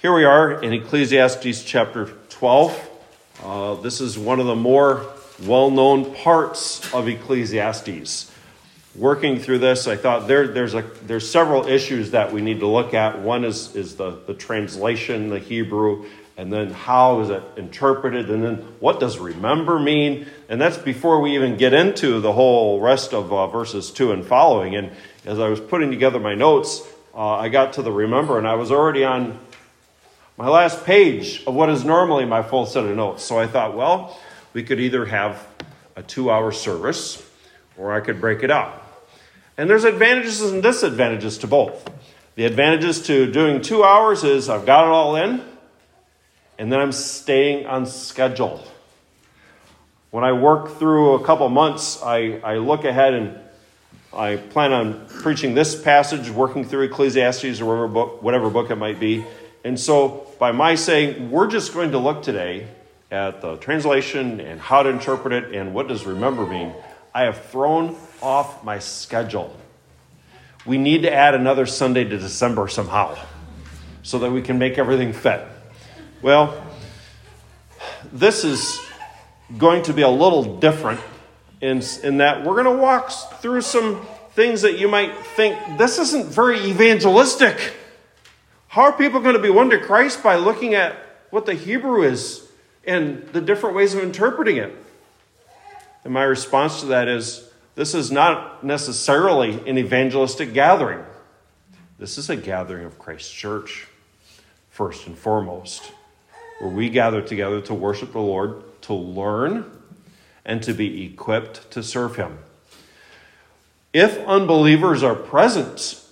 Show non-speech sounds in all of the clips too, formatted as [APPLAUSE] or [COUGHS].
Here we are in Ecclesiastes chapter 12. Uh, this is one of the more well known parts of Ecclesiastes. Working through this, I thought there, there's, a, there's several issues that we need to look at. One is, is the, the translation, the Hebrew, and then how is it interpreted, and then what does remember mean? And that's before we even get into the whole rest of uh, verses 2 and following. And as I was putting together my notes, uh, I got to the remember, and I was already on my last page of what is normally my full set of notes. So I thought, well, we could either have a two hour service or I could break it up. And there's advantages and disadvantages to both. The advantages to doing two hours is I've got it all in, and then I'm staying on schedule. When I work through a couple months, I, I look ahead and I plan on preaching this passage, working through Ecclesiastes or whatever book, whatever book it might be. And so by my saying, we're just going to look today at the translation and how to interpret it and what does remember mean, I have thrown off my schedule. We need to add another Sunday to December somehow so that we can make everything fit. Well, this is going to be a little different in, in that we're going to walk through some things that you might think this isn't very evangelistic. How are people going to be won to Christ by looking at what the Hebrew is and the different ways of interpreting it? And my response to that is this is not necessarily an evangelistic gathering. This is a gathering of Christ's church, first and foremost, where we gather together to worship the Lord, to learn, and to be equipped to serve Him. If unbelievers are present,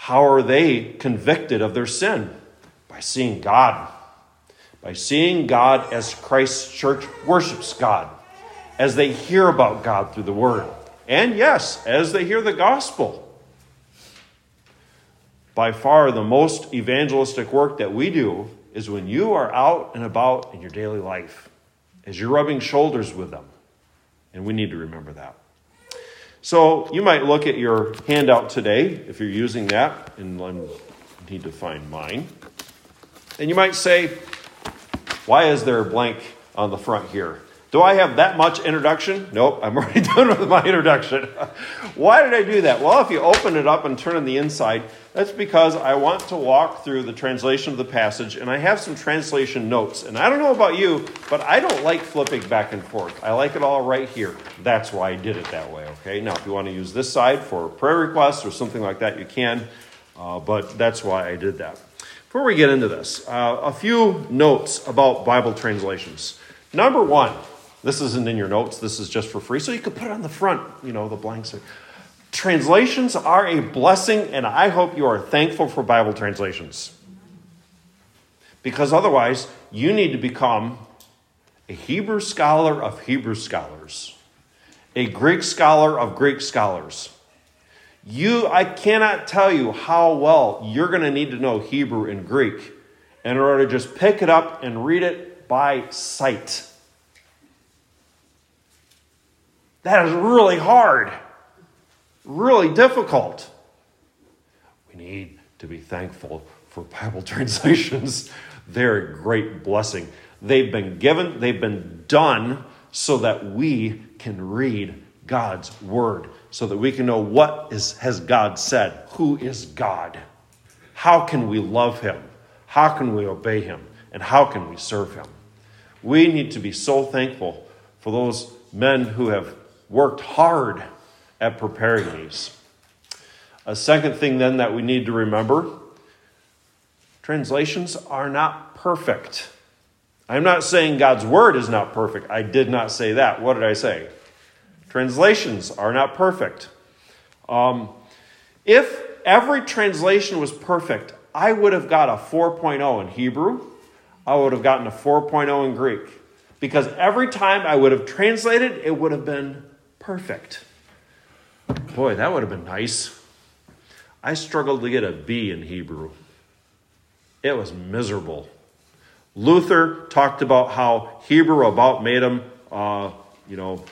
how are they convicted of their sin? By seeing God. By seeing God as Christ's church worships God, as they hear about God through the Word. And yes, as they hear the gospel. By far, the most evangelistic work that we do is when you are out and about in your daily life, as you're rubbing shoulders with them. And we need to remember that. So you might look at your handout today, if you're using that, and I need to find mine. And you might say, why is there a blank on the front here? Do I have that much introduction? Nope, I'm [LAUGHS] already done with my introduction. [LAUGHS] Why did I do that? Well, if you open it up and turn on the inside, that's because I want to walk through the translation of the passage, and I have some translation notes. And I don't know about you, but I don't like flipping back and forth. I like it all right here. That's why I did it that way, okay? Now, if you want to use this side for prayer requests or something like that, you can, uh, but that's why I did that. Before we get into this, uh, a few notes about Bible translations. Number one, this isn't in your notes, this is just for free, so you could put it on the front, you know, the blanks. Translations are a blessing, and I hope you are thankful for Bible translations. Because otherwise, you need to become a Hebrew scholar of Hebrew scholars, a Greek scholar of Greek scholars. You, I cannot tell you how well you're going to need to know Hebrew and Greek in order to just pick it up and read it by sight. That is really hard, really difficult. We need to be thankful for Bible [LAUGHS] translations. They're a great blessing. They've been given, they've been done so that we can read God's word, so that we can know what is, has God said, who is God, how can we love him, how can we obey him, and how can we serve him. We need to be so thankful for those men who have worked hard at preparing these. A second thing, then, that we need to remember translations are not perfect. I'm not saying God's word is not perfect. I did not say that. What did I say? Translations are not perfect. Um, if every translation was perfect, I would have got a 4.0 in Hebrew. I would have gotten a 4.0 in Greek. Because every time I would have translated, it would have been perfect. Boy, that would have been nice. I struggled to get a B in Hebrew. It was miserable. Luther talked about how Hebrew about made him, uh, you know,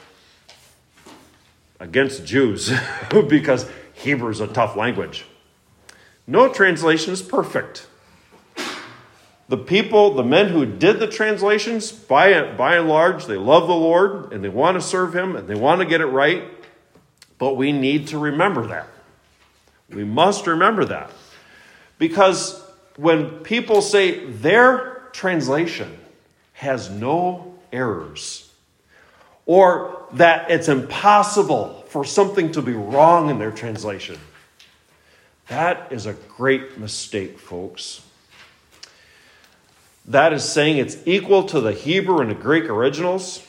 against Jews [LAUGHS] because Hebrew is a tough language. No translation is perfect. The people, the men who did the translations, by, by and large, they love the Lord and they want to serve Him and they want to get it right. But we need to remember that. We must remember that. Because when people say their translation has no errors, or that it's impossible for something to be wrong in their translation, that is a great mistake, folks. That is saying it's equal to the Hebrew and the Greek originals.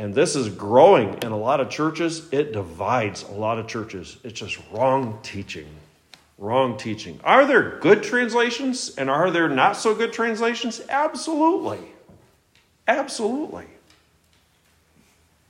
And this is growing in a lot of churches. It divides a lot of churches. It's just wrong teaching. Wrong teaching. Are there good translations and are there not so good translations? Absolutely. Absolutely.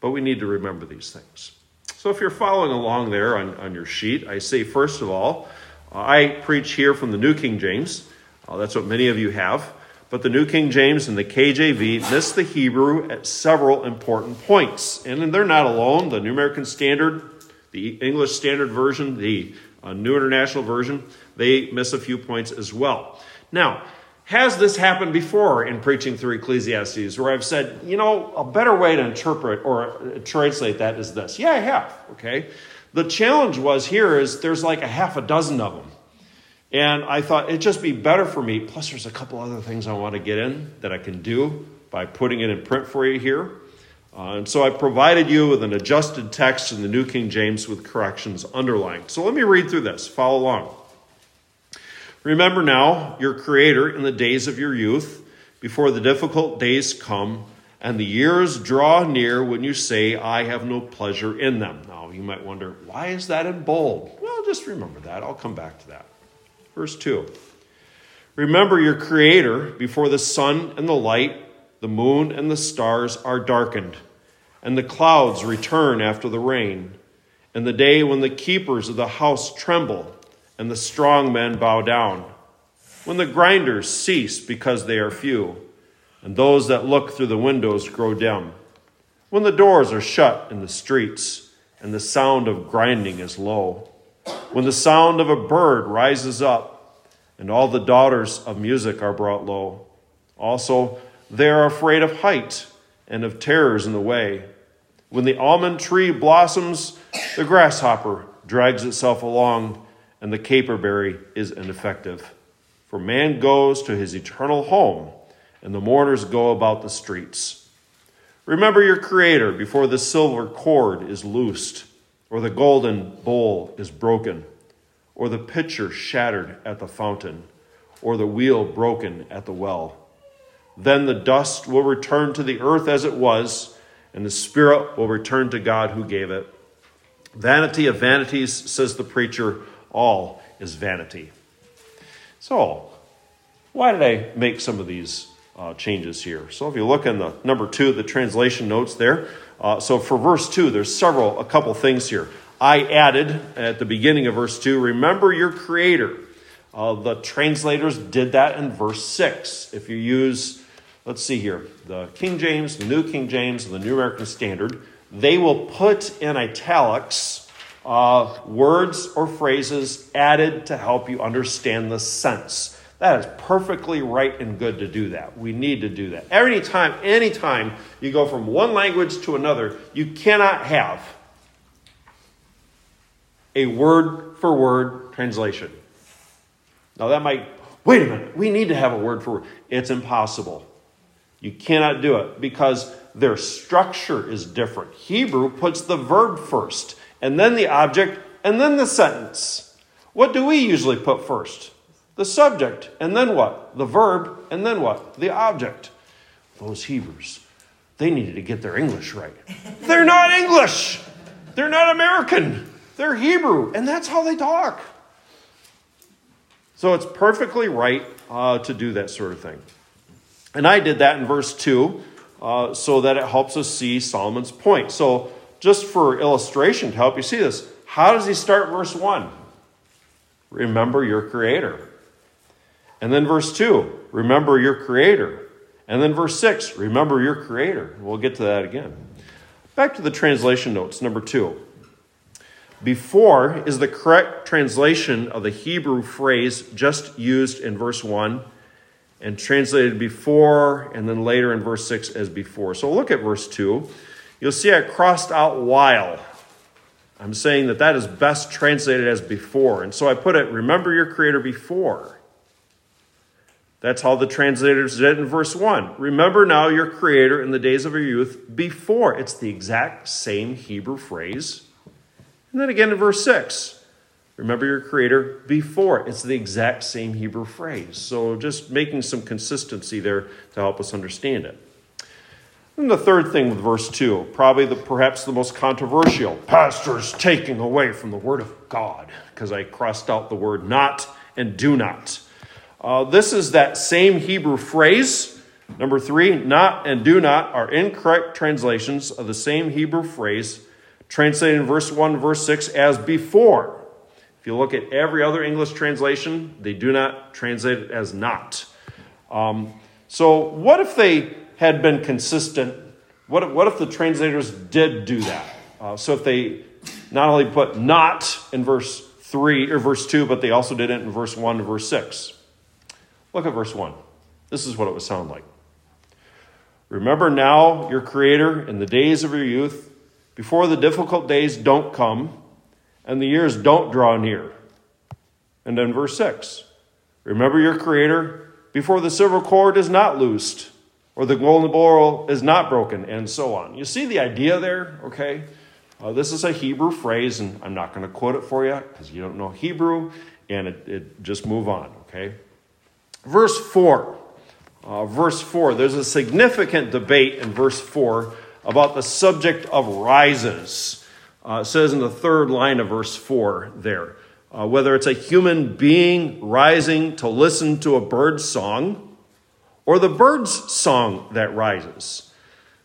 But we need to remember these things. So if you're following along there on, on your sheet, I say, first of all, I preach here from the New King James. Uh, that's what many of you have. But the New King James and the KJV miss the Hebrew at several important points. And they're not alone. The New American Standard, the English Standard Version, the uh, New International Version, they miss a few points as well. Now, has this happened before in preaching through Ecclesiastes where I've said, you know, a better way to interpret or translate that is this? Yeah, I have, okay? The challenge was here is there's like a half a dozen of them. And I thought it'd just be better for me. Plus, there's a couple other things I want to get in that I can do by putting it in print for you here. Uh, and so I provided you with an adjusted text in the New King James with corrections underlined. So let me read through this. Follow along. Remember now your Creator in the days of your youth, before the difficult days come and the years draw near when you say, I have no pleasure in them. Now, you might wonder, why is that in bold? Well, just remember that. I'll come back to that. Verse 2 Remember your Creator before the sun and the light, the moon and the stars are darkened, and the clouds return after the rain, and the day when the keepers of the house tremble, and the strong men bow down, when the grinders cease because they are few, and those that look through the windows grow dim, when the doors are shut in the streets, and the sound of grinding is low when the sound of a bird rises up, and all the daughters of music are brought low. Also, they are afraid of height and of terrors in the way. When the almond tree blossoms, the grasshopper drags itself along, and the caperberry is ineffective. For man goes to his eternal home, and the mourners go about the streets. Remember your Creator before the silver cord is loosed or the golden bowl is broken, or the pitcher shattered at the fountain, or the wheel broken at the well. Then the dust will return to the earth as it was, and the spirit will return to God who gave it. Vanity of vanities, says the preacher, all is vanity. So, why did I make some of these uh, changes here? So, if you look in the number two, the translation notes there, uh, so for verse 2, there's several, a couple things here. I added at the beginning of verse 2, remember your creator. Uh, the translators did that in verse 6. If you use, let's see here, the King James, the New King James, and the New American Standard, they will put in italics uh, words or phrases added to help you understand the sense. That is perfectly right and good to do that. We need to do that. Anytime, anytime you go from one language to another, you cannot have a word for word translation. Now that might, wait a minute, we need to have a word for word. It's impossible. You cannot do it because their structure is different. Hebrew puts the verb first, and then the object, and then the sentence. What do we usually put first? the subject, and then what? The verb, and then what? The object. Those Hebrews, they needed to get their English right. They're not English, they're not American, they're Hebrew, and that's how they talk. So it's perfectly right uh, to do that sort of thing. And I did that in verse 2 uh, so that it helps us see Solomon's point. So, just for illustration to help you see this, how does he start verse 1? Remember your Creator. And then verse 2, remember your Creator. And then verse 6, remember your Creator. We'll get to that again. Back to the translation notes, number 2. Before is the correct translation of the Hebrew phrase just used in verse 1 and translated before and then later in verse 6 as before. So look at verse 2. You'll see I crossed out while. I'm saying that that is best translated as before. And so I put it, remember your Creator before. That's how the translators did it in verse 1. Remember now your Creator in the days of your youth before. It's the exact same Hebrew phrase. And then again in verse 6. Remember your Creator before. It's the exact same Hebrew phrase. So just making some consistency there to help us understand it. And the third thing with verse 2, probably the, perhaps the most controversial pastors taking away from the Word of God, because I crossed out the word not and do not. Uh, this is that same Hebrew phrase. Number three, not and do not are incorrect translations of the same Hebrew phrase, translated in verse 1 verse 6 as before. If you look at every other English translation, they do not translate it as not. Um, so, what if they had been consistent? What if, what if the translators did do that? Uh, so, if they not only put not in verse 3 or verse 2, but they also did it in verse 1 to verse 6. Look at verse 1. This is what it would sound like. Remember now your Creator in the days of your youth, before the difficult days don't come and the years don't draw near. And then verse 6 Remember your Creator before the silver cord is not loosed, or the golden bowl is not broken, and so on. You see the idea there, okay? Uh, this is a Hebrew phrase, and I'm not going to quote it for you because you don't know Hebrew, and it, it, just move on, okay? Verse 4. Uh, verse 4. There's a significant debate in verse 4 about the subject of rises. Uh, says in the third line of verse 4 there uh, whether it's a human being rising to listen to a bird's song or the bird's song that rises.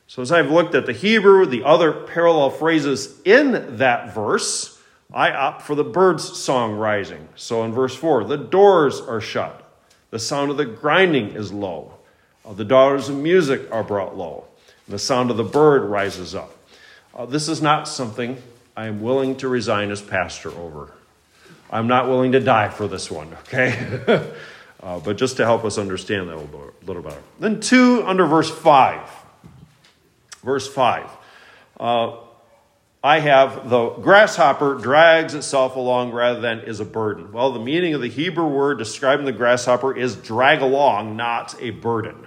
So, as I've looked at the Hebrew, the other parallel phrases in that verse, I opt for the bird's song rising. So, in verse 4, the doors are shut, the sound of the grinding is low, uh, the daughters of music are brought low, the sound of the bird rises up. Uh, this is not something I am willing to resign as pastor over. I'm not willing to die for this one, [LAUGHS] okay? uh, but just to help us understand that a little, little better. Then, two under verse 5. Verse 5. Uh, I have the grasshopper drags itself along rather than is a burden. Well, the meaning of the Hebrew word describing the grasshopper is drag along, not a burden.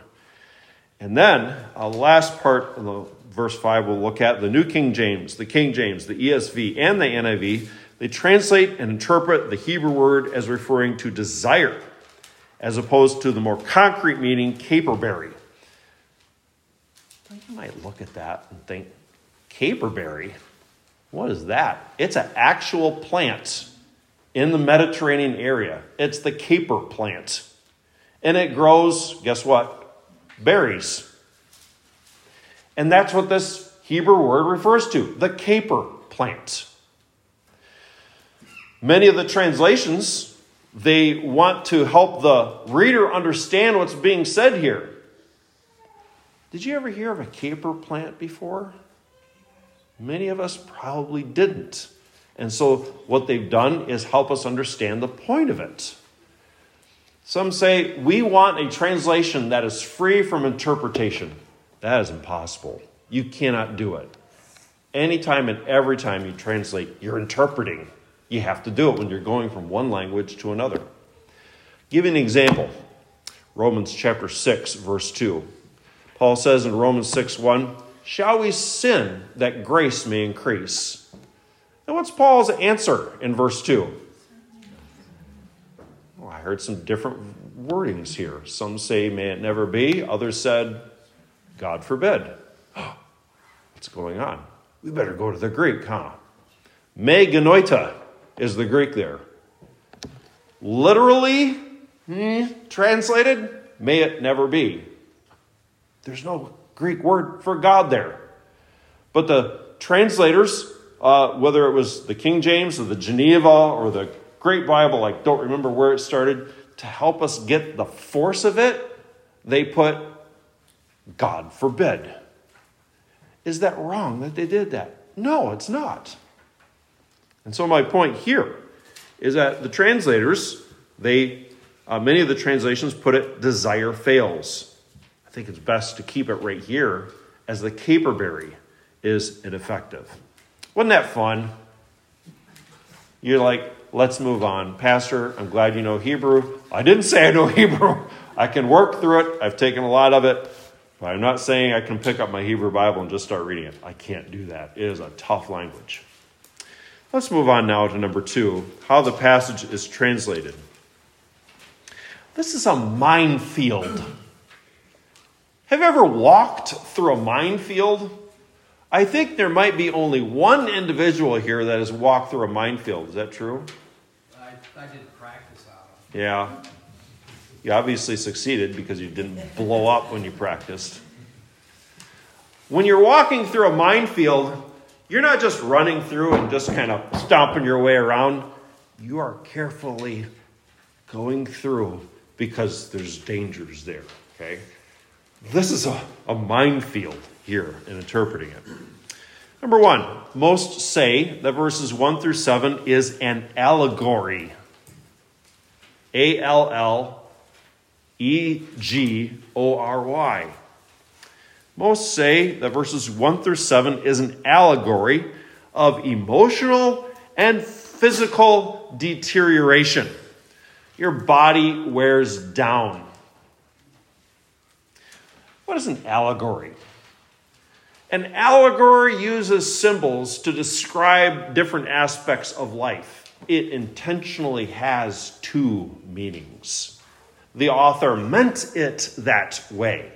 And then, uh, last part of the verse 5 we'll look at the New King James, the King James, the ESV, and the NIV. They translate and interpret the Hebrew word as referring to desire, as opposed to the more concrete meaning caperberry. You might look at that and think, caperberry? What is that? It's an actual plant in the Mediterranean area. It's the caper plant. And it grows, guess what? Berries. And that's what this Hebrew word refers to the caper plant. Many of the translations, they want to help the reader understand what's being said here. Did you ever hear of a caper plant before? Many of us probably didn't. And so, what they've done is help us understand the point of it. Some say we want a translation that is free from interpretation. That is impossible. You cannot do it. Anytime and every time you translate, you're interpreting. You have to do it when you're going from one language to another. Give you an example. Romans chapter 6, verse 2. Paul says in Romans 6 1, Shall we sin that grace may increase? And what's Paul's answer in verse 2? Oh, I heard some different wordings here. Some say, May it never be. Others said, God forbid. [GASPS] What's going on? We better go to the Greek, huh? Me genoito is the Greek there. Literally hmm, translated, may it never be. There's no Greek word for God there. But the translators, uh, whether it was the King James or the Geneva or the Great Bible, I don't remember where it started, to help us get the force of it, they put God forbid. Is that wrong that they did that? No, it's not. And so my point here is that the translators, they uh, many of the translations put it desire fails. I think it's best to keep it right here as the caperberry is ineffective. Wasn't that fun? You're like, let's move on. Pastor, I'm glad you know Hebrew. I didn't say I know [LAUGHS] Hebrew. I can work through it. I've taken a lot of it. But I'm not saying I can pick up my Hebrew Bible and just start reading it. I can't do that. It is a tough language. Let's move on now to number two how the passage is translated. This is a minefield. Have you ever walked through a minefield? I think there might be only one individual here that has walked through a minefield. Is that true? Practice Yeah. You obviously succeeded because you didn't blow up when you practiced. When you're walking through a minefield, you're not just running through and just kind of stomping your way around. You are carefully going through because there's dangers there, okay? This is a, a minefield here in interpreting it. Number one, most say that verses 1 through 7 is an allegory. A L L E G O R Y. Most say that verses 1 through 7 is an allegory of emotional and physical deterioration. Your body wears down. What is an allegory? An allegory uses symbols to describe different aspects of life. It intentionally has two meanings. The author meant it that way.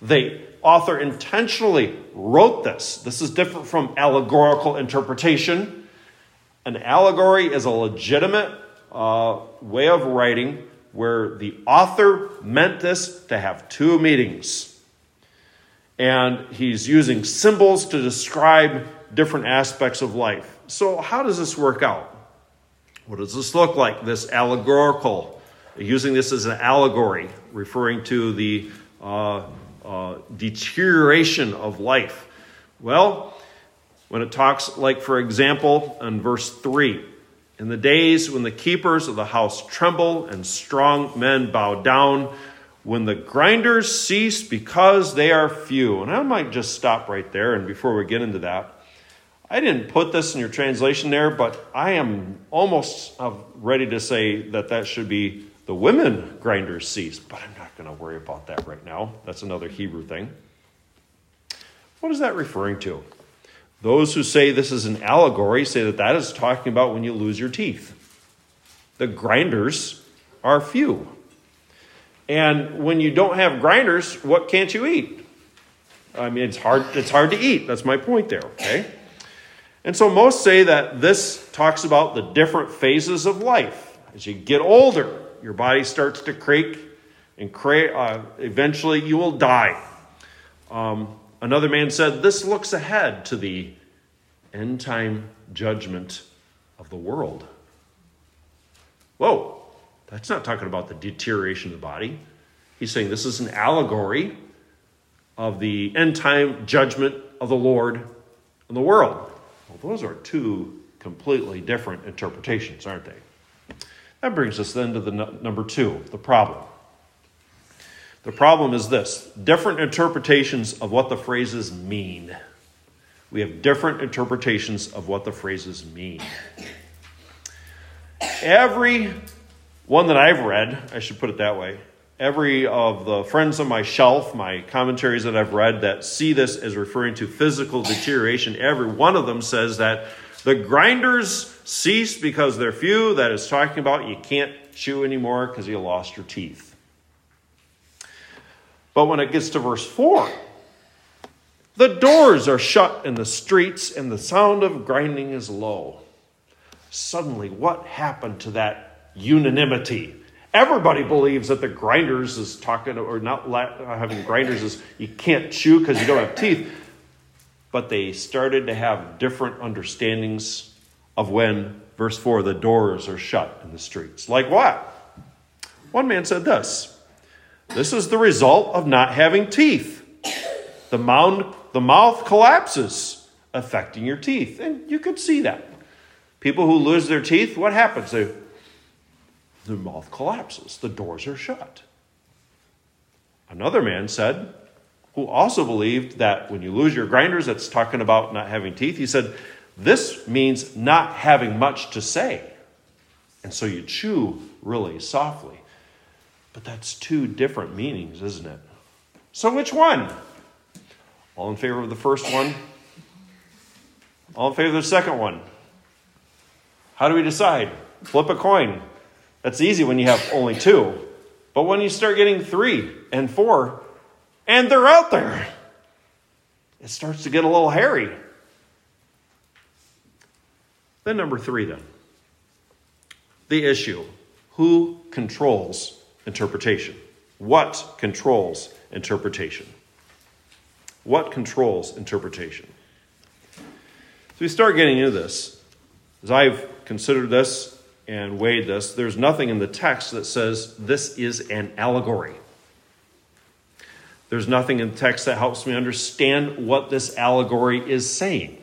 The author intentionally wrote this. This is different from allegorical interpretation. An allegory is a legitimate uh, way of writing where the author meant this to have two meanings and he's using symbols to describe different aspects of life. So, how does this work out? What does this look like? This allegorical, using this as an allegory, referring to the uh, uh, deterioration of life. Well, when it talks, like for example, in verse 3, in the days when the keepers of the house tremble and strong men bow down, when the grinders cease because they are few. And I might just stop right there. And before we get into that, I didn't put this in your translation there, but I am almost uh, ready to say that that should be the women grinders cease. But I'm not going to worry about that right now. That's another Hebrew thing. What is that referring to? Those who say this is an allegory say that that is talking about when you lose your teeth. The grinders are few. And when you don't have grinders, what can't you eat? I mean, it's hard, it's hard to eat. That's my point there, okay? And so most say that this talks about the different phases of life. As you get older, your body starts to creak, and cra- uh, eventually you will die. Um, another man said, This looks ahead to the end time judgment of the world. Whoa, that's not talking about the deterioration of the body. He's saying this is an allegory of the end time judgment of the Lord in the world. Well, those are two completely different interpretations, aren't they? That brings us then to the number two, the problem. The problem is this different interpretations of what the phrases mean. We have different interpretations of what the phrases mean. Every one that I've read, I should put it that way, every of the friends on my shelf, my commentaries that I've read that see this as referring to physical deterioration, every one of them says that the grinders cease because they're few. That is talking about you can't chew anymore because you lost your teeth. But when it gets to verse 4, the doors are shut in the streets and the sound of grinding is low. Suddenly, what happened to that unanimity. Everybody believes that the grinders is talking, or not having grinders is you can't chew because you don't have teeth. But they started to have different understandings of when, verse 4, the doors are shut in the streets. Like what? One man said this This is the result of not having teeth. The, mound, the mouth collapses, affecting your teeth. And you could see that. People who lose their teeth, what happens? They, their mouth collapses, the doors are shut. Another man said, who also believed that when you lose your grinders, that's talking about not having teeth. He said, This means not having much to say. And so you chew really softly. But that's two different meanings, isn't it? So which one? All in favor of the first one? All in favor of the second one? How do we decide? Flip a coin. That's easy when you have only two. But when you start getting three and four, and they're out there, it starts to get a little hairy. Then, number three, then the issue who controls interpretation? What controls interpretation? What controls interpretation? So we start getting into this. As I've considered this and weighed this, there's nothing in the text that says this is an allegory. There's nothing in the text that helps me understand what this allegory is saying.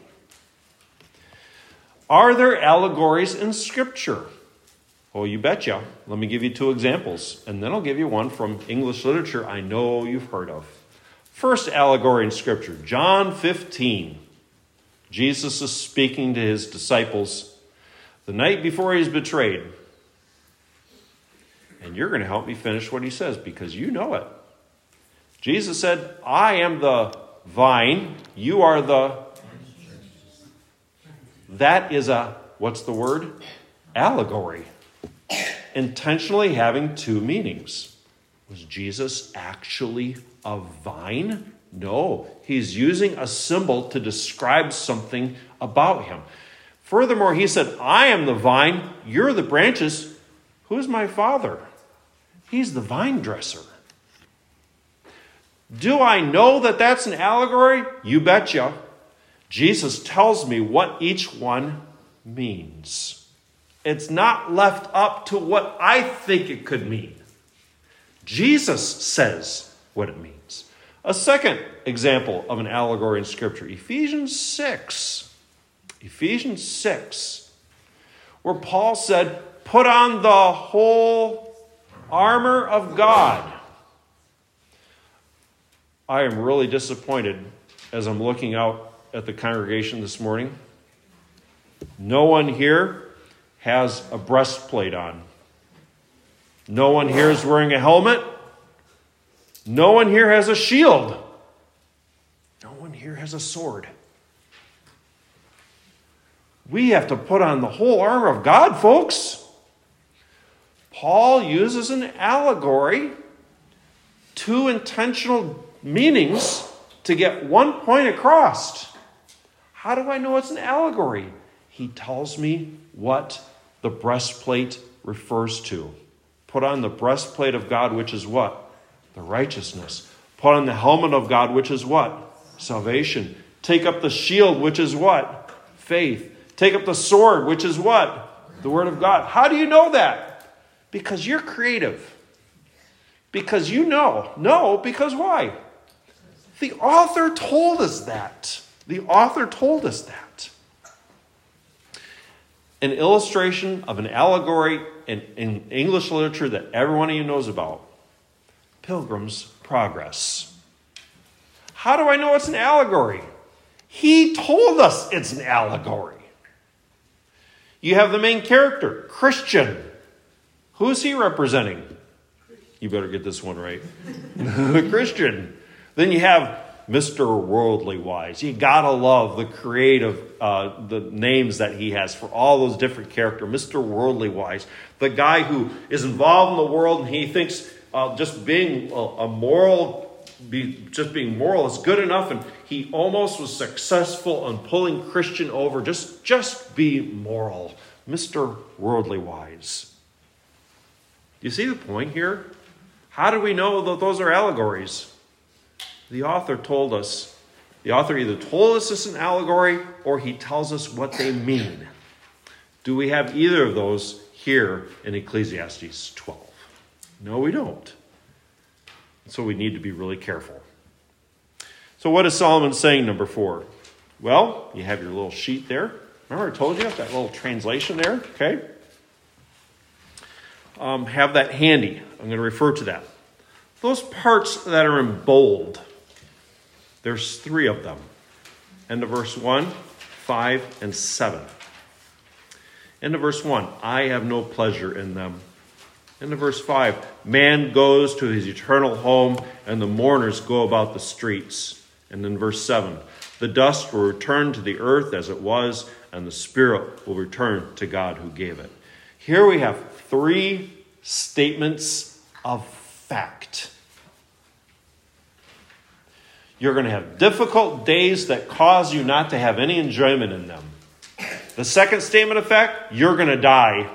Are there allegories in Scripture? Oh, you betcha. Let me give you two examples, and then I'll give you one from English literature I know you've heard of. First allegory in Scripture, John 15. Jesus is speaking to his disciples the night before he's betrayed. And you're going to help me finish what he says because you know it. Jesus said, I am the vine, you are the. That is a, what's the word? Allegory. Intentionally having two meanings. Was Jesus actually a vine? No, he's using a symbol to describe something about him. Furthermore, he said, I am the vine, you're the branches. Who's my father? He's the vine dresser. Do I know that that's an allegory? You betcha. Jesus tells me what each one means. It's not left up to what I think it could mean. Jesus says what it means. A second example of an allegory in Scripture Ephesians 6. Ephesians 6, where Paul said, Put on the whole armor of God I am really disappointed as I'm looking out at the congregation this morning. No one here has a breastplate on. No one here is wearing a helmet. No one here has a shield. No one here has a sword. We have to put on the whole armor of God, folks. Paul uses an allegory, two intentional meanings to get one point across. How do I know it's an allegory? He tells me what the breastplate refers to. Put on the breastplate of God, which is what? The righteousness. Put on the helmet of God, which is what? Salvation. Take up the shield, which is what? Faith. Take up the sword, which is what? The Word of God. How do you know that? Because you're creative. Because you know. No, because why? The author told us that. The author told us that. An illustration of an allegory in, in English literature that everyone of you knows about Pilgrim's Progress. How do I know it's an allegory? He told us it's an allegory. You have the main character, Christian. Who's he representing? You better get this one right. The [LAUGHS] Christian. Then you have Mr. Worldly Wise. You gotta love the creative, uh, the names that he has for all those different characters. Mr. Worldly Wise, the guy who is involved in the world and he thinks uh, just being a, a moral, be, just being moral is good enough, and he almost was successful in pulling Christian over. Just, just be moral, Mr. Worldly Wise. You see the point here? How do we know that those are allegories? the author told us, the author either told us it's an allegory or he tells us what they mean. Do we have either of those here in Ecclesiastes 12? No, we don't. So we need to be really careful. So, what is Solomon saying, number four? Well, you have your little sheet there. Remember, I told you that little translation there? Okay. Um, have that handy. I'm going to refer to that. Those parts that are in bold, there's three of them. End of verse 1, 5, and 7. End of verse 1, I have no pleasure in them. End of verse 5, man goes to his eternal home, and the mourners go about the streets. And then verse 7, the dust will return to the earth as it was, and the spirit will return to God who gave it. Here we have three statements of fact. You're going to have difficult days that cause you not to have any enjoyment in them. The second statement of fact, you're going to die.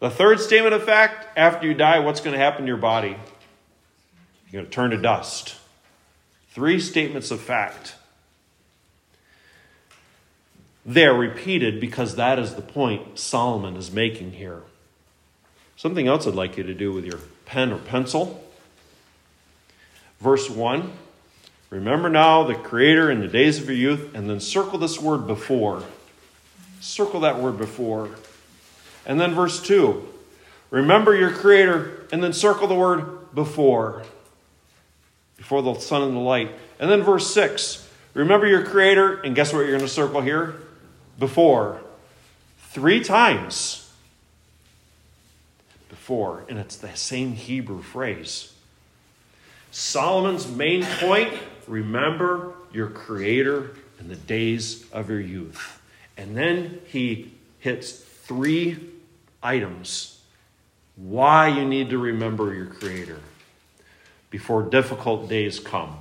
The third statement of fact, after you die, what's going to happen to your body? You're going to turn to dust. Three statements of fact. They're repeated because that is the point Solomon is making here. Something else I'd like you to do with your pen or pencil. Verse 1 Remember now the Creator in the days of your youth, and then circle this word before. Circle that word before. And then verse 2 Remember your Creator, and then circle the word before. Before the sun and the light. And then verse 6 Remember your Creator, and guess what you're going to circle here? Before. Three times. Before. And it's the same Hebrew phrase. Solomon's main point remember your Creator in the days of your youth. And then he hits three items why you need to remember your Creator before difficult days come,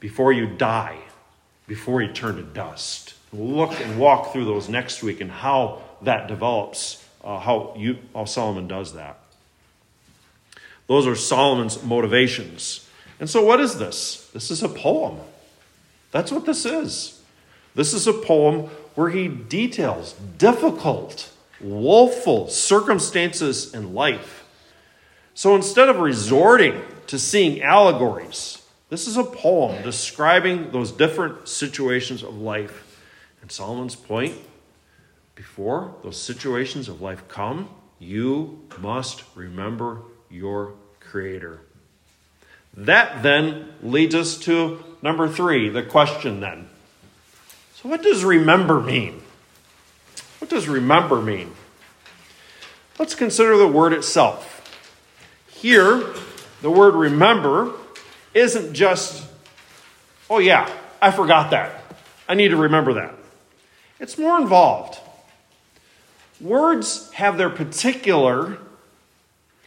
before you die, before you turn to dust. Look and walk through those next week and how that develops, uh, how, you, how Solomon does that. Those are Solomon's motivations. And so, what is this? This is a poem. That's what this is. This is a poem where he details difficult, woeful circumstances in life. So, instead of resorting to seeing allegories, this is a poem describing those different situations of life. And Solomon's point before those situations of life come, you must remember your Creator. That then leads us to number three, the question then. So, what does remember mean? What does remember mean? Let's consider the word itself. Here, the word remember isn't just, oh yeah, I forgot that. I need to remember that. It's more involved. Words have their particular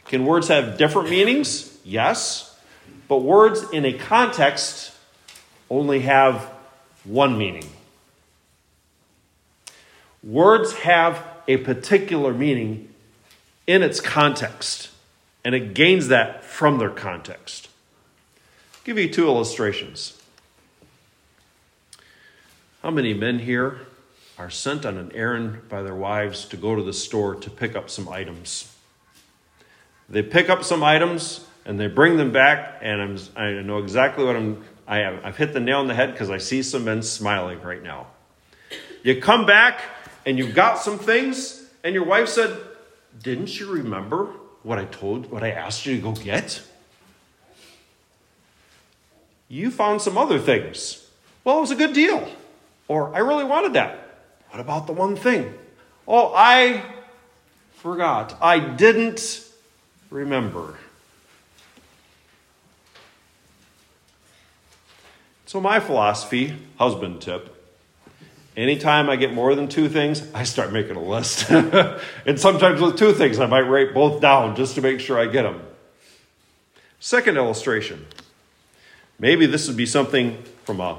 can words have different meanings? Yes. But words in a context only have one meaning. Words have a particular meaning in its context, and it gains that from their context. I'll give you two illustrations. How many men here are sent on an errand by their wives to go to the store to pick up some items? They pick up some items and they bring them back, and I'm, I know exactly what I'm. I have, I've hit the nail on the head because I see some men smiling right now. You come back and you've got some things, and your wife said, "Didn't you remember what I told, what I asked you to go get?" You found some other things. Well, it was a good deal, or I really wanted that. What about the one thing? Oh, I forgot. I didn't remember. So, my philosophy, husband tip, anytime I get more than two things, I start making a list. [LAUGHS] and sometimes with two things, I might write both down just to make sure I get them. Second illustration. Maybe this would be something from a,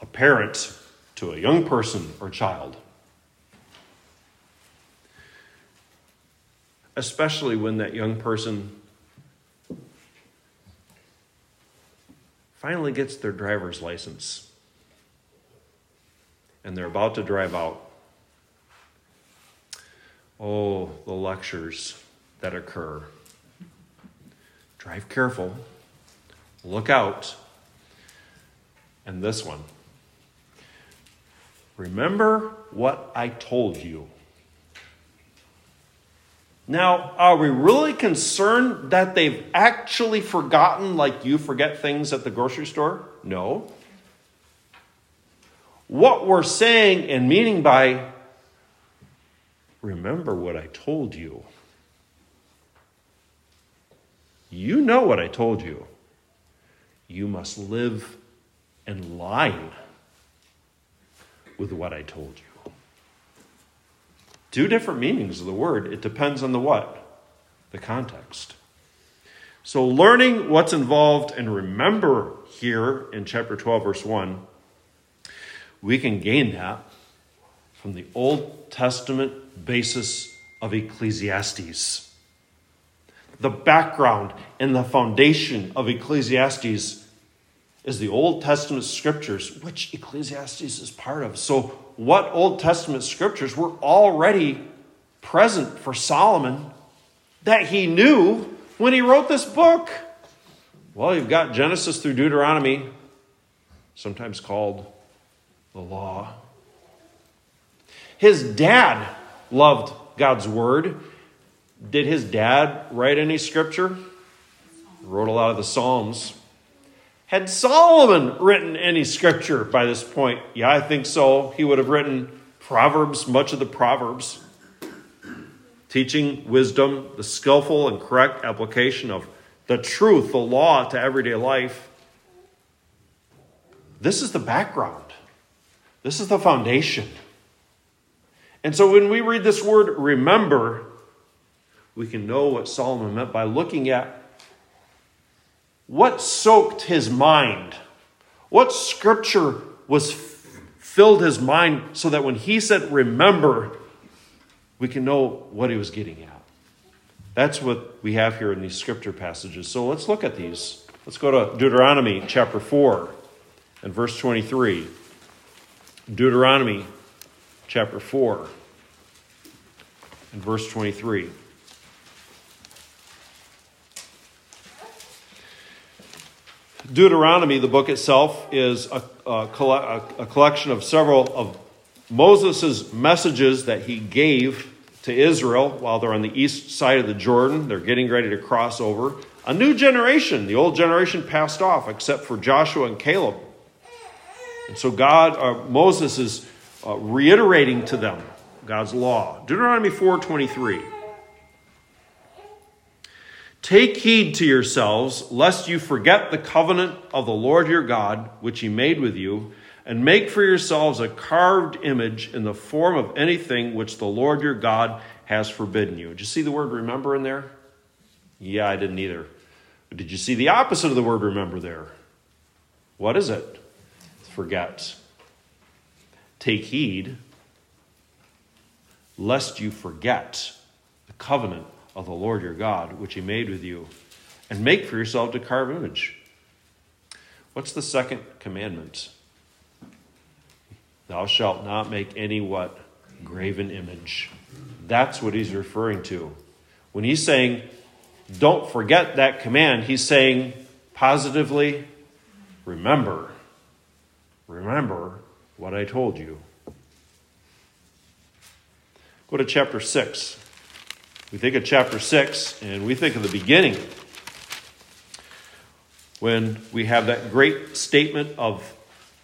a parent to a young person or child. especially when that young person finally gets their driver's license and they're about to drive out. Oh, the lectures that occur. Drive careful, look out, and this one. Remember what I told you. Now, are we really concerned that they've actually forgotten like you forget things at the grocery store? No. What we're saying and meaning by remember what I told you. You know what I told you. You must live in line with what I told you. Two different meanings of the word. It depends on the what? The context. So, learning what's involved and remember here in chapter 12, verse 1, we can gain that from the Old Testament basis of Ecclesiastes. The background and the foundation of Ecclesiastes is the Old Testament scriptures, which Ecclesiastes is part of. So, what Old Testament scriptures were already present for Solomon that he knew when he wrote this book? Well, you've got Genesis through Deuteronomy, sometimes called the law. His dad loved God's word. Did his dad write any scripture? Wrote a lot of the Psalms. Had Solomon written any scripture by this point? Yeah, I think so. He would have written Proverbs, much of the Proverbs, teaching wisdom, the skillful and correct application of the truth, the law to everyday life. This is the background, this is the foundation. And so when we read this word remember, we can know what Solomon meant by looking at what soaked his mind? What scripture was filled his mind so that when he said remember, we can know what he was getting at? That's what we have here in these scripture passages. So let's look at these. Let's go to Deuteronomy chapter 4 and verse 23. Deuteronomy chapter 4 and verse 23. Deuteronomy, the book itself, is a, a, a collection of several of Moses' messages that he gave to Israel while they're on the east side of the Jordan. They're getting ready to cross over. A new generation, the old generation passed off, except for Joshua and Caleb. And so God, uh, Moses is uh, reiterating to them God's law. Deuteronomy 4:23. Take heed to yourselves, lest you forget the covenant of the Lord your God, which he made with you, and make for yourselves a carved image in the form of anything which the Lord your God has forbidden you. Did you see the word remember in there? Yeah, I didn't either. Did you see the opposite of the word remember there? What is it? Forget. Take heed, lest you forget the covenant of the Lord your God, which he made with you, and make for yourself a carved image. What's the second commandment? Thou shalt not make any what? Graven image. That's what he's referring to. When he's saying, don't forget that command, he's saying positively, remember. Remember what I told you. Go to chapter 6. We think of chapter 6 and we think of the beginning when we have that great statement of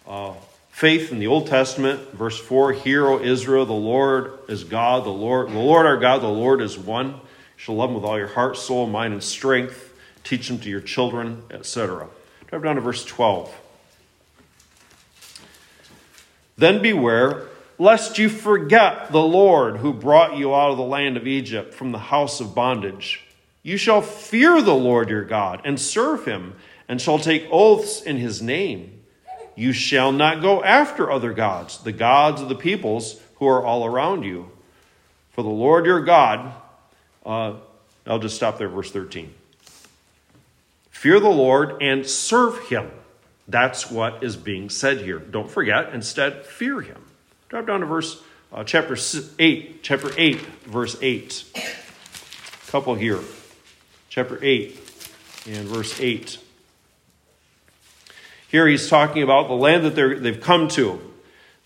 uh, faith in the Old Testament, verse 4 Hear, O Israel, the Lord is God, the Lord, the Lord our God, the Lord is one. You shall love him with all your heart, soul, mind, and strength. Teach them to your children, etc. Drive down to verse 12. Then beware lest you forget the Lord who brought you out of the land of Egypt from the house of bondage. You shall fear the Lord your God and serve him, and shall take oaths in his name. You shall not go after other gods, the gods of the peoples who are all around you. For the Lord your God, uh, I'll just stop there, verse 13. Fear the Lord and serve him. That's what is being said here. Don't forget, instead, fear him. Drop down to verse uh, chapter 8, chapter 8, verse 8. A couple here. Chapter 8 and verse 8. Here he's talking about the land that they've come to.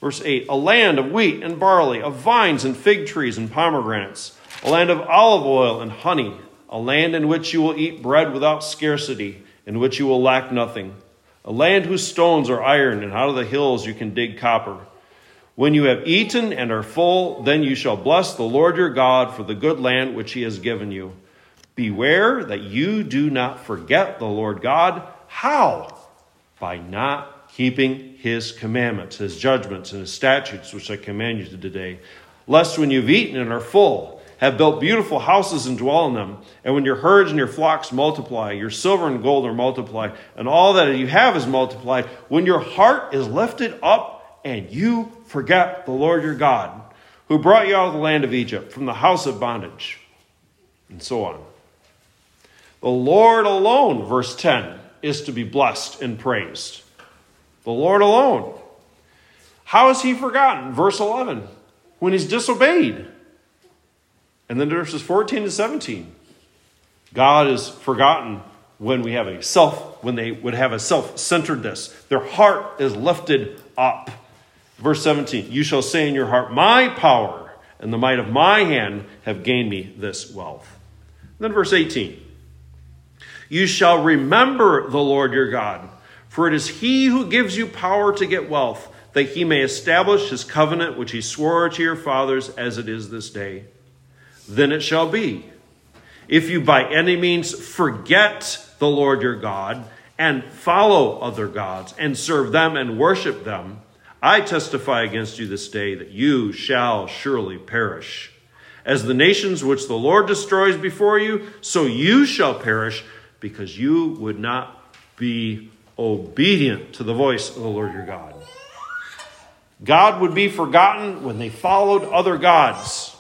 Verse 8 A land of wheat and barley, of vines and fig trees and pomegranates, a land of olive oil and honey, a land in which you will eat bread without scarcity, in which you will lack nothing, a land whose stones are iron, and out of the hills you can dig copper. When you have eaten and are full, then you shall bless the Lord your God for the good land which he has given you. Beware that you do not forget the Lord God. How? By not keeping his commandments, his judgments, and his statutes, which I command you today, lest when you've eaten and are full, have built beautiful houses and dwell in them, and when your herds and your flocks multiply, your silver and gold are multiplied, and all that you have is multiplied, when your heart is lifted up and you forget the Lord your God, who brought you out of the land of Egypt, from the house of bondage, and so on. The Lord alone, verse 10, is to be blessed and praised. The Lord alone. How is he forgotten? Verse 11, when he's disobeyed. And then verses 14 to 17. God is forgotten when we have a self, when they would have a self-centeredness. Their heart is lifted up. Verse 17, you shall say in your heart, My power and the might of my hand have gained me this wealth. And then verse 18, you shall remember the Lord your God for it is he who gives you power to get wealth, that he may establish his covenant which he swore to your fathers as it is this day. Then it shall be, if you by any means forget the Lord your God, and follow other gods, and serve them and worship them, I testify against you this day that you shall surely perish. As the nations which the Lord destroys before you, so you shall perish, because you would not be obedient to the voice of the Lord your God. God would be forgotten when they followed other gods,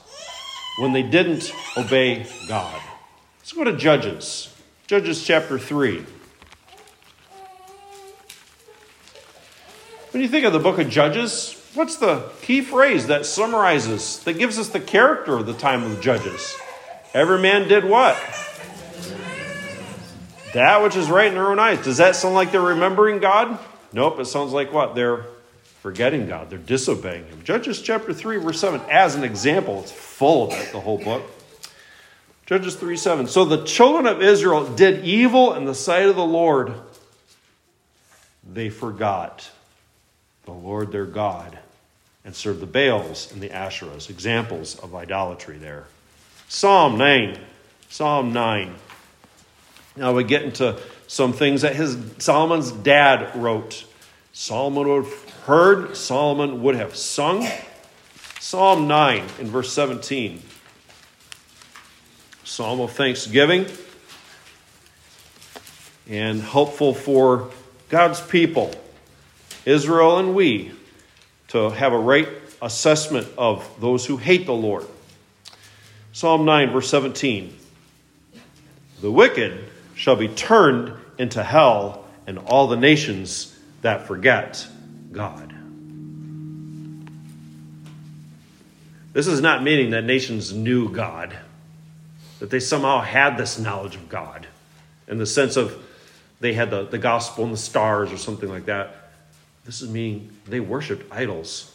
when they didn't obey God. Let's go to Judges. Judges chapter 3. When you think of the book of Judges, what's the key phrase that summarizes, that gives us the character of the time of the Judges? Every man did what? That which is right in their own eyes. Does that sound like they're remembering God? Nope, it sounds like what? They're forgetting God. They're disobeying Him. Judges chapter 3, verse 7, as an example, it's full of it, the whole book. Judges 3 7. So the children of Israel did evil in the sight of the Lord. They forgot the Lord their God and served the Baals and the Asherahs. Examples of idolatry there. Psalm 9. Psalm 9. Now we get into some things that his Solomon's dad wrote. Solomon have heard, Solomon would have sung. Psalm 9 in verse 17. Psalm of thanksgiving and helpful for God's people, Israel and we, to have a right assessment of those who hate the Lord. Psalm 9, verse 17. The wicked shall be turned into hell, and all the nations that forget God. This is not meaning that nations knew God, that they somehow had this knowledge of God in the sense of they had the, the gospel and the stars or something like that. This is meaning they worshiped idols.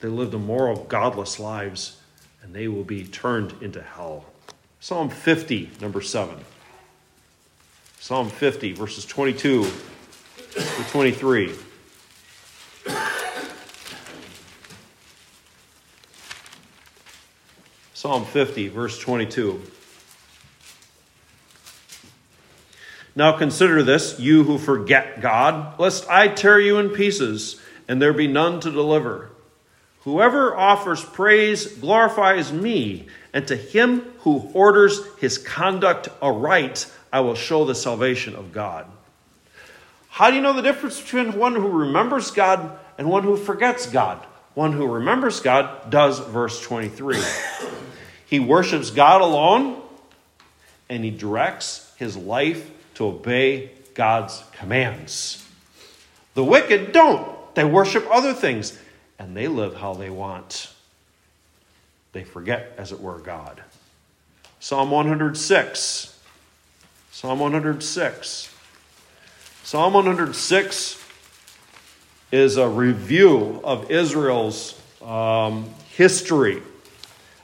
They lived immoral, godless lives, and they will be turned into hell. Psalm 50, number 7. Psalm 50, verses 22 to 23. [COUGHS] Psalm 50, verse 22. Now consider this, you who forget God, lest I tear you in pieces, and there be none to deliver. Whoever offers praise glorifies me, and to him who orders his conduct aright, I will show the salvation of God. How do you know the difference between one who remembers God and one who forgets God? One who remembers God does verse 23. [COUGHS] He worships God alone and he directs his life to obey God's commands. The wicked don't. They worship other things and they live how they want. They forget, as it were, God. Psalm 106. Psalm 106. Psalm 106 is a review of Israel's um, history,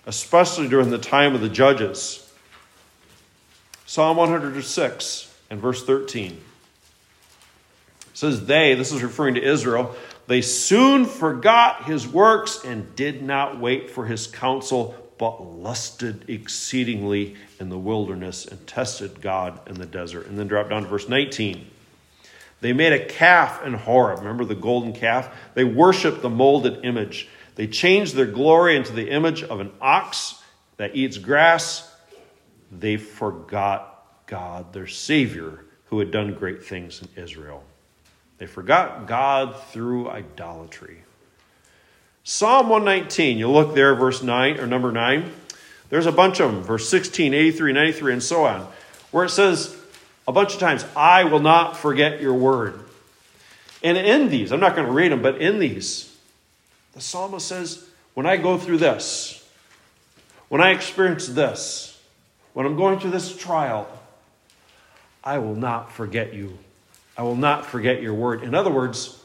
especially during the time of the judges. Psalm 106 and verse 13 says, They, this is referring to Israel, they soon forgot his works and did not wait for his counsel, but lusted exceedingly in the wilderness and tested God in the desert. And then drop down to verse 19. They made a calf in Horeb. Remember the golden calf? They worshiped the molded image. They changed their glory into the image of an ox that eats grass. They forgot God, their Savior, who had done great things in Israel. They forgot God through idolatry. Psalm 119, you look there, verse 9 or number 9. There's a bunch of them, verse 16, 83, 93, and so on, where it says a bunch of times, I will not forget your word. And in these, I'm not going to read them, but in these, the psalmist says, When I go through this, when I experience this, when I'm going through this trial, I will not forget you. I will not forget your word. In other words,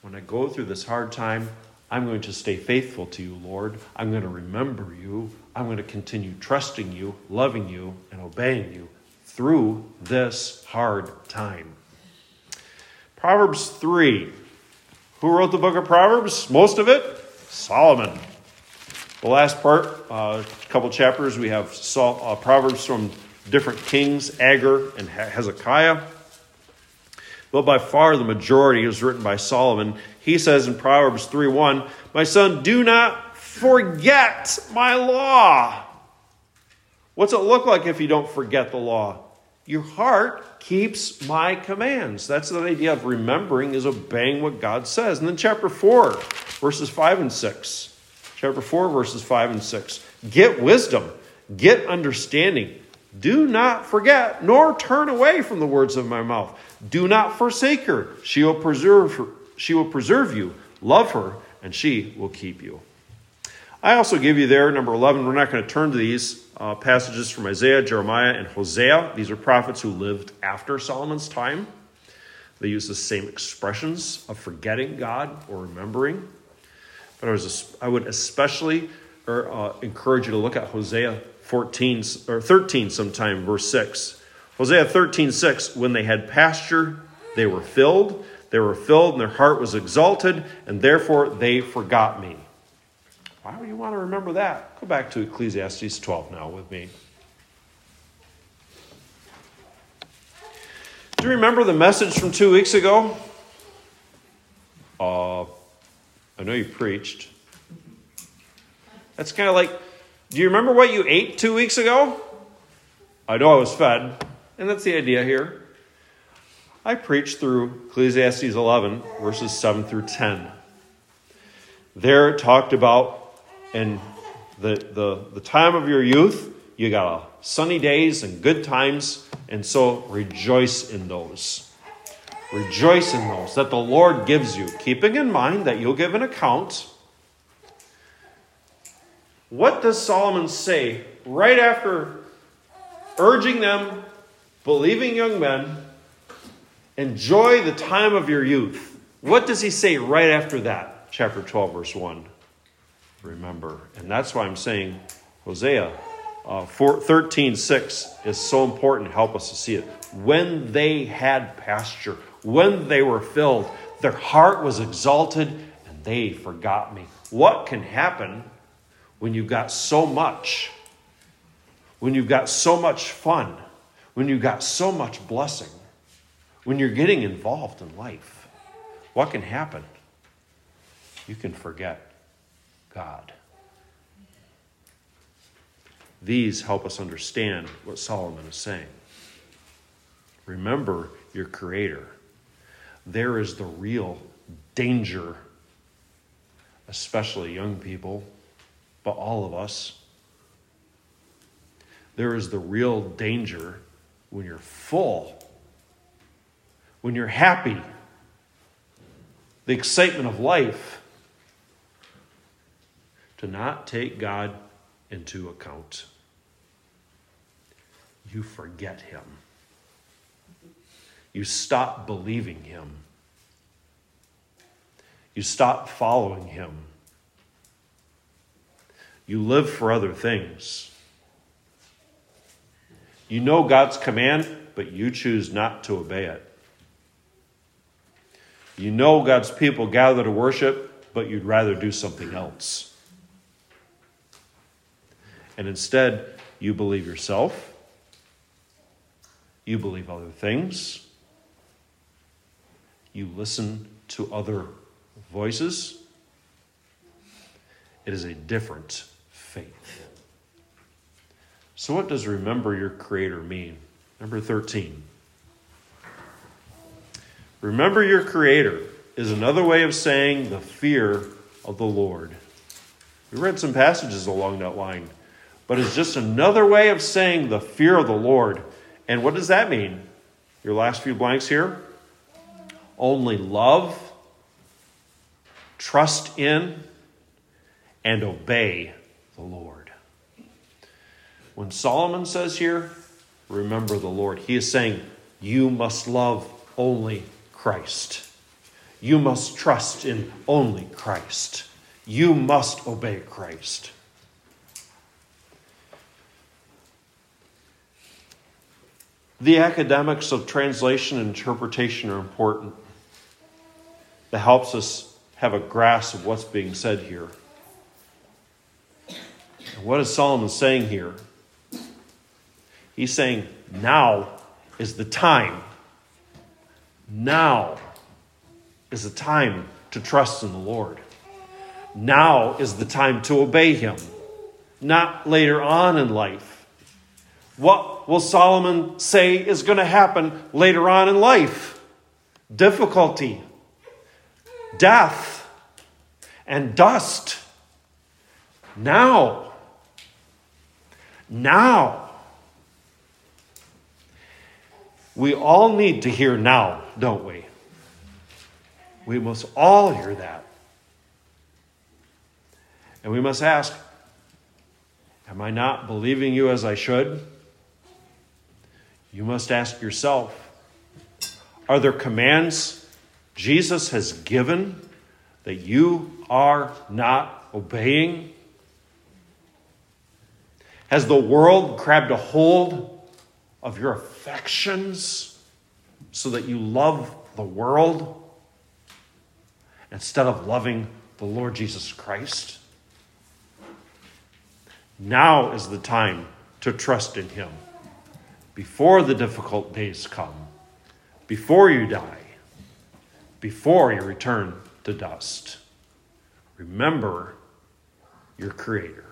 when I go through this hard time, I'm going to stay faithful to you, Lord. I'm going to remember you. I'm going to continue trusting you, loving you, and obeying you through this hard time. Proverbs 3. Who wrote the book of Proverbs? Most of it? Solomon. The last part, a uh, couple chapters, we have Sol- uh, Proverbs from different kings, Agur and Hezekiah but by far the majority is written by Solomon. He says in Proverbs 3:1, "My son, do not forget my law." What's it look like if you don't forget the law? Your heart keeps my commands. That's the idea of remembering is obeying what God says. And then chapter 4, verses 5 and 6. Chapter 4, verses 5 and 6. Get wisdom, get understanding. Do not forget, nor turn away from the words of my mouth. Do not forsake her. She will preserve her. She will preserve you. Love her, and she will keep you. I also give you there, number 11, we're not going to turn to these uh, passages from Isaiah, Jeremiah, and Hosea. These are prophets who lived after Solomon's time. They use the same expressions of forgetting God or remembering. But I, was, I would especially or, uh, encourage you to look at Hosea 14 or 13 sometime, verse 6. Hosea 13, 6, when they had pasture, they were filled. They were filled, and their heart was exalted, and therefore they forgot me. Why would you want to remember that? Go back to Ecclesiastes 12 now with me. Do you remember the message from two weeks ago? Uh, I know you preached. That's kind of like, do you remember what you ate two weeks ago? I know I was fed. And that's the idea here. I preached through Ecclesiastes 11, verses 7 through 10. There it talked about in the, the, the time of your youth, you got sunny days and good times, and so rejoice in those. Rejoice in those that the Lord gives you, keeping in mind that you'll give an account. What does Solomon say right after urging them believing young men, enjoy the time of your youth. What does he say right after that? Chapter 12, verse 1. Remember. And that's why I'm saying Hosea uh, 4, 13, 6 is so important to help us to see it. When they had pasture, when they were filled, their heart was exalted and they forgot me. What can happen when you've got so much? When you've got so much fun? when you've got so much blessing, when you're getting involved in life, what can happen? You can forget God. These help us understand what Solomon is saying. Remember your Creator. There is the real danger, especially young people, but all of us. There is the real danger when you're full, when you're happy, the excitement of life, not take God into account. You forget Him. You stop believing Him. You stop following Him. You live for other things. You know God's command, but you choose not to obey it. You know God's people gather to worship, but you'd rather do something else. And instead, you believe yourself, you believe other things, you listen to other voices. It is a different faith. So, what does remember your Creator mean? Number 13. Remember your Creator is another way of saying the fear of the Lord. We read some passages along that line, but it's just another way of saying the fear of the Lord. And what does that mean? Your last few blanks here? Only love, trust in, and obey the Lord. When Solomon says here, remember the Lord, he is saying, you must love only Christ. You must trust in only Christ. You must obey Christ. The academics of translation and interpretation are important. That helps us have a grasp of what's being said here. what is Solomon saying here? He's saying, now is the time. Now is the time to trust in the Lord. Now is the time to obey Him, not later on in life. What will Solomon say is going to happen later on in life? Difficulty, death, and dust. Now. Now. We all need to hear now, don't we? We must all hear that. And we must ask Am I not believing you as I should? You must ask yourself Are there commands Jesus has given that you are not obeying? Has the world grabbed a hold of your affections so that you love the world instead of loving the Lord Jesus Christ? Now is the time to trust in Him before the difficult days come, before you die, before you return to dust. Remember your Creator.